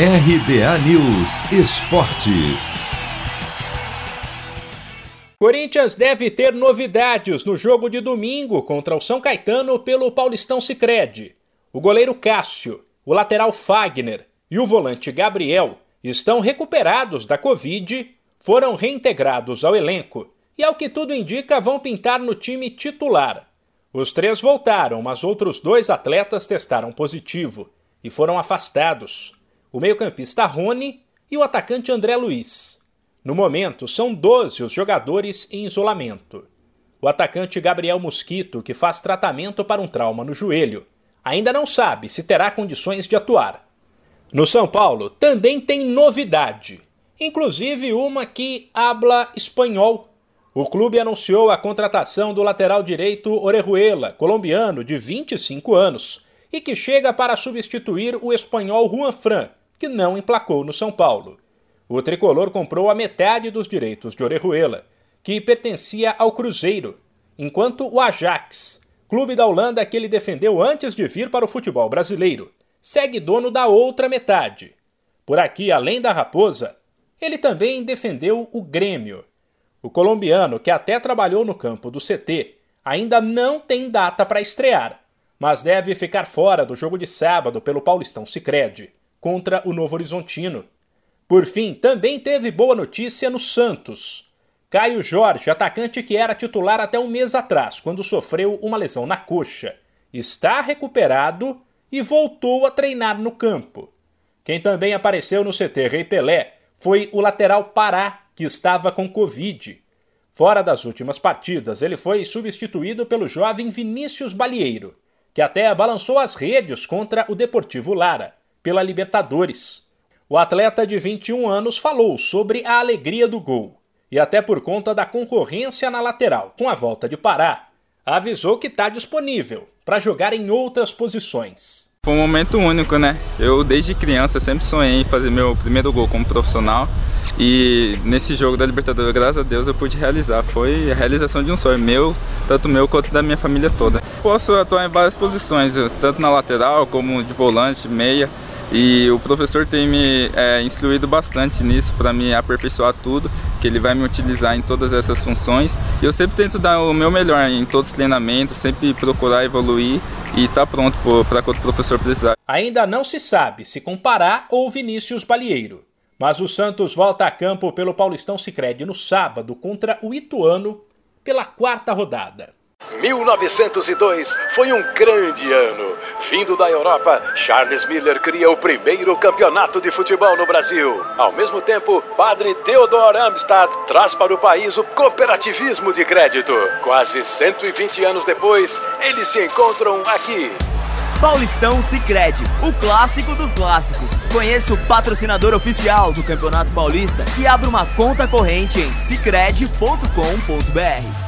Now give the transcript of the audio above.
RBA News Esporte. Corinthians deve ter novidades no jogo de domingo contra o São Caetano pelo Paulistão Sicredi. O goleiro Cássio, o lateral Fagner e o volante Gabriel estão recuperados da Covid, foram reintegrados ao elenco e, ao que tudo indica, vão pintar no time titular. Os três voltaram, mas outros dois atletas testaram positivo e foram afastados: o meio-campista Rony e o atacante André Luiz. No momento, são 12 os jogadores em isolamento. O atacante Gabriel Mosquito, que faz tratamento para um trauma no joelho, ainda não sabe se terá condições de atuar. No São Paulo também tem novidade, inclusive uma que habla espanhol. O clube anunciou a contratação do lateral direito Orejuela, colombiano de 25 anos, e que chega para substituir o espanhol Juan Fran, que não emplacou no São Paulo. O tricolor comprou a metade dos direitos de Orejuela, que pertencia ao Cruzeiro, enquanto o Ajax, clube da Holanda que ele defendeu antes de vir para o futebol brasileiro, segue dono da outra metade. Por aqui, além da Raposa, ele também defendeu o Grêmio. O colombiano, que até trabalhou no campo do CT, ainda não tem data para estrear, mas deve ficar fora do jogo de sábado pelo Paulistão Sicredi contra o Novo Horizontino. Por fim, também teve boa notícia no Santos. Caio Jorge, atacante que era titular até um mês atrás, quando sofreu uma lesão na coxa, está recuperado e voltou a treinar no campo. Quem também apareceu no CT Rei Pelé foi o lateral Pará, que estava com Covid. Fora das últimas partidas, ele foi substituído pelo jovem Vinícius Balieiro, que até balançou as redes contra o Deportivo Lara, pela Libertadores. O atleta de 21 anos falou sobre a alegria do gol e até por conta da concorrência na lateral com a volta de Pará, avisou que está disponível para jogar em outras posições. Foi um momento único, né? Eu desde criança sempre sonhei em fazer meu primeiro gol como profissional e nesse jogo da Libertadores, graças a Deus, eu pude realizar. Foi a realização de um sonho meu, tanto meu quanto da minha família toda. Posso atuar em várias posições, tanto na lateral como de volante, meia. E o professor tem me é, instruído bastante nisso para me aperfeiçoar tudo, que ele vai me utilizar em todas essas funções. E eu sempre tento dar o meu melhor em todos os treinamentos, sempre procurar evoluir e estar tá pronto para quando o professor precisar. Ainda não se sabe se comparar ou Vinícius Balieiro, mas o Santos volta a campo pelo Paulistão Sicredi no sábado contra o Ituano pela quarta rodada. 1902 foi um grande ano. Vindo da Europa, Charles Miller cria o primeiro campeonato de futebol no Brasil. Ao mesmo tempo, padre Theodor Amstad traz para o país o cooperativismo de crédito. Quase 120 anos depois, eles se encontram aqui. Paulistão Sicredi, o clássico dos clássicos. Conheça o patrocinador oficial do Campeonato Paulista e abra uma conta corrente em sicredi.com.br.